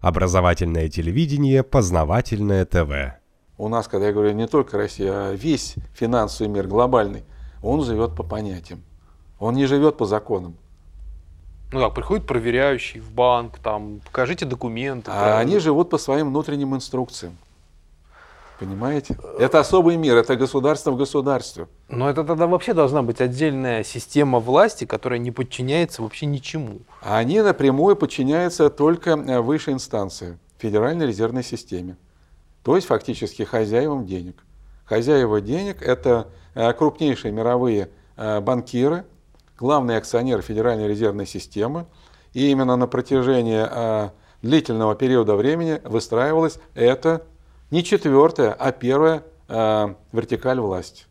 Образовательное телевидение, познавательное ТВ. У нас, когда я говорю не только Россия, а весь финансовый мир глобальный, он живет по понятиям. Он не живет по законам. Ну так, приходит проверяющий в банк, там, покажите документы. А они живут по своим внутренним инструкциям. Понимаете? Это особый мир, это государство в государстве. Но это тогда вообще должна быть отдельная система власти, которая не подчиняется вообще ничему. А они напрямую подчиняются только э, высшей инстанции, Федеральной резервной системе. То есть фактически хозяевам денег. Хозяева денег – это э, крупнейшие мировые э, банкиры, главные акционеры Федеральной резервной системы. И именно на протяжении длительного периода времени выстраивалась эта не четвертая, а первая вертикаль власти.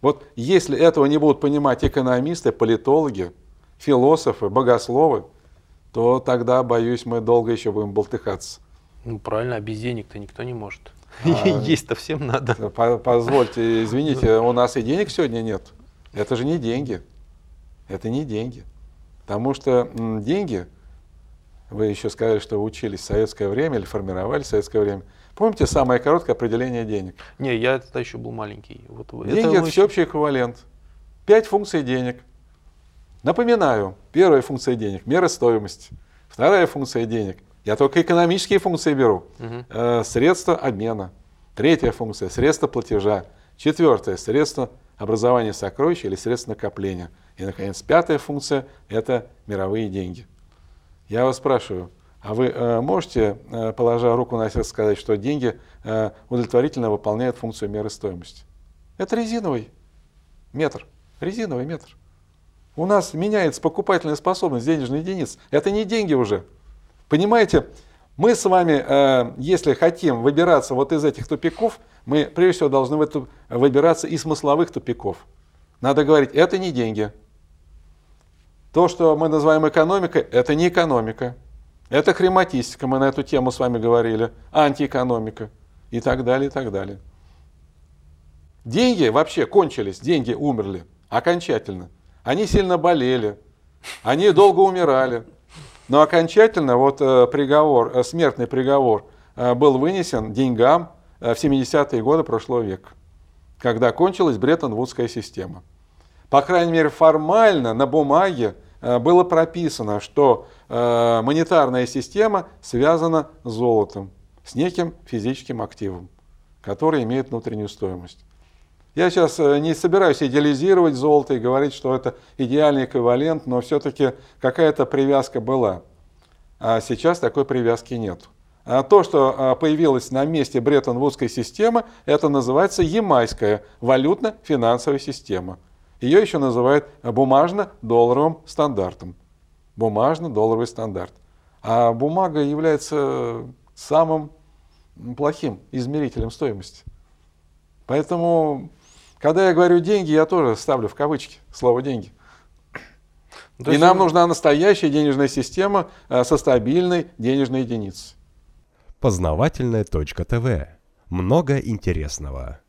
Вот если этого не будут понимать экономисты, политологи, философы, богословы, то тогда, боюсь, мы долго еще будем болтыхаться. Ну правильно, а без денег-то никто не может. А, Есть-то всем надо. Позвольте, извините, у нас и денег сегодня нет. Это же не деньги. Это не деньги. Потому что деньги, вы еще сказали, что вы учились в советское время или формировали в советское время, Помните самое короткое определение денег? Не, я тогда еще был маленький. Вот Деньги – это всеобщий эквивалент. Пять функций денег. Напоминаю, первая функция денег – мера стоимости. Вторая функция денег – я только экономические функции беру. Угу. Э, средства обмена. Третья функция – средства платежа. Четвертая – средства образования сокровищ или средства накопления. И, наконец, пятая функция – это мировые деньги. Я вас спрашиваю – а вы э, можете, э, положа руку на сердце, сказать, что деньги э, удовлетворительно выполняют функцию меры стоимости? Это резиновый метр. Резиновый метр. У нас меняется покупательная способность денежных единиц. Это не деньги уже. Понимаете, мы с вами, если хотим выбираться вот из этих тупиков, мы прежде всего должны выбираться из смысловых тупиков. Надо говорить, это не деньги. То, что мы называем экономикой, это не экономика. Это хрематистика, мы на эту тему с вами говорили, антиэкономика и так далее, и так далее. Деньги вообще кончились, деньги умерли окончательно. Они сильно болели, они долго умирали. Но окончательно вот э, приговор, э, смертный приговор э, был вынесен деньгам в 70-е годы прошлого века, когда кончилась Бреттон-Вудская система. По крайней мере, формально на бумаге было прописано, что монетарная система связана с золотом, с неким физическим активом, который имеет внутреннюю стоимость. Я сейчас э, не собираюсь идеализировать золото и говорить, что это идеальный эквивалент, но все-таки какая-то привязка была. А сейчас такой привязки нет. А то, что появилось на месте Бреттон-Вудской системы, это называется ямайская валютно-финансовая система. Ее еще называют бумажно-долларовым стандартом. Бумажно-долларовый стандарт. А бумага является самым плохим измерителем стоимости. Поэтому, когда я говорю деньги, я тоже ставлю в кавычки слово деньги. То И нам нужна настоящая денежная система э, со стабильной денежной единицей. Познавательная точка ТВ. Много интересного.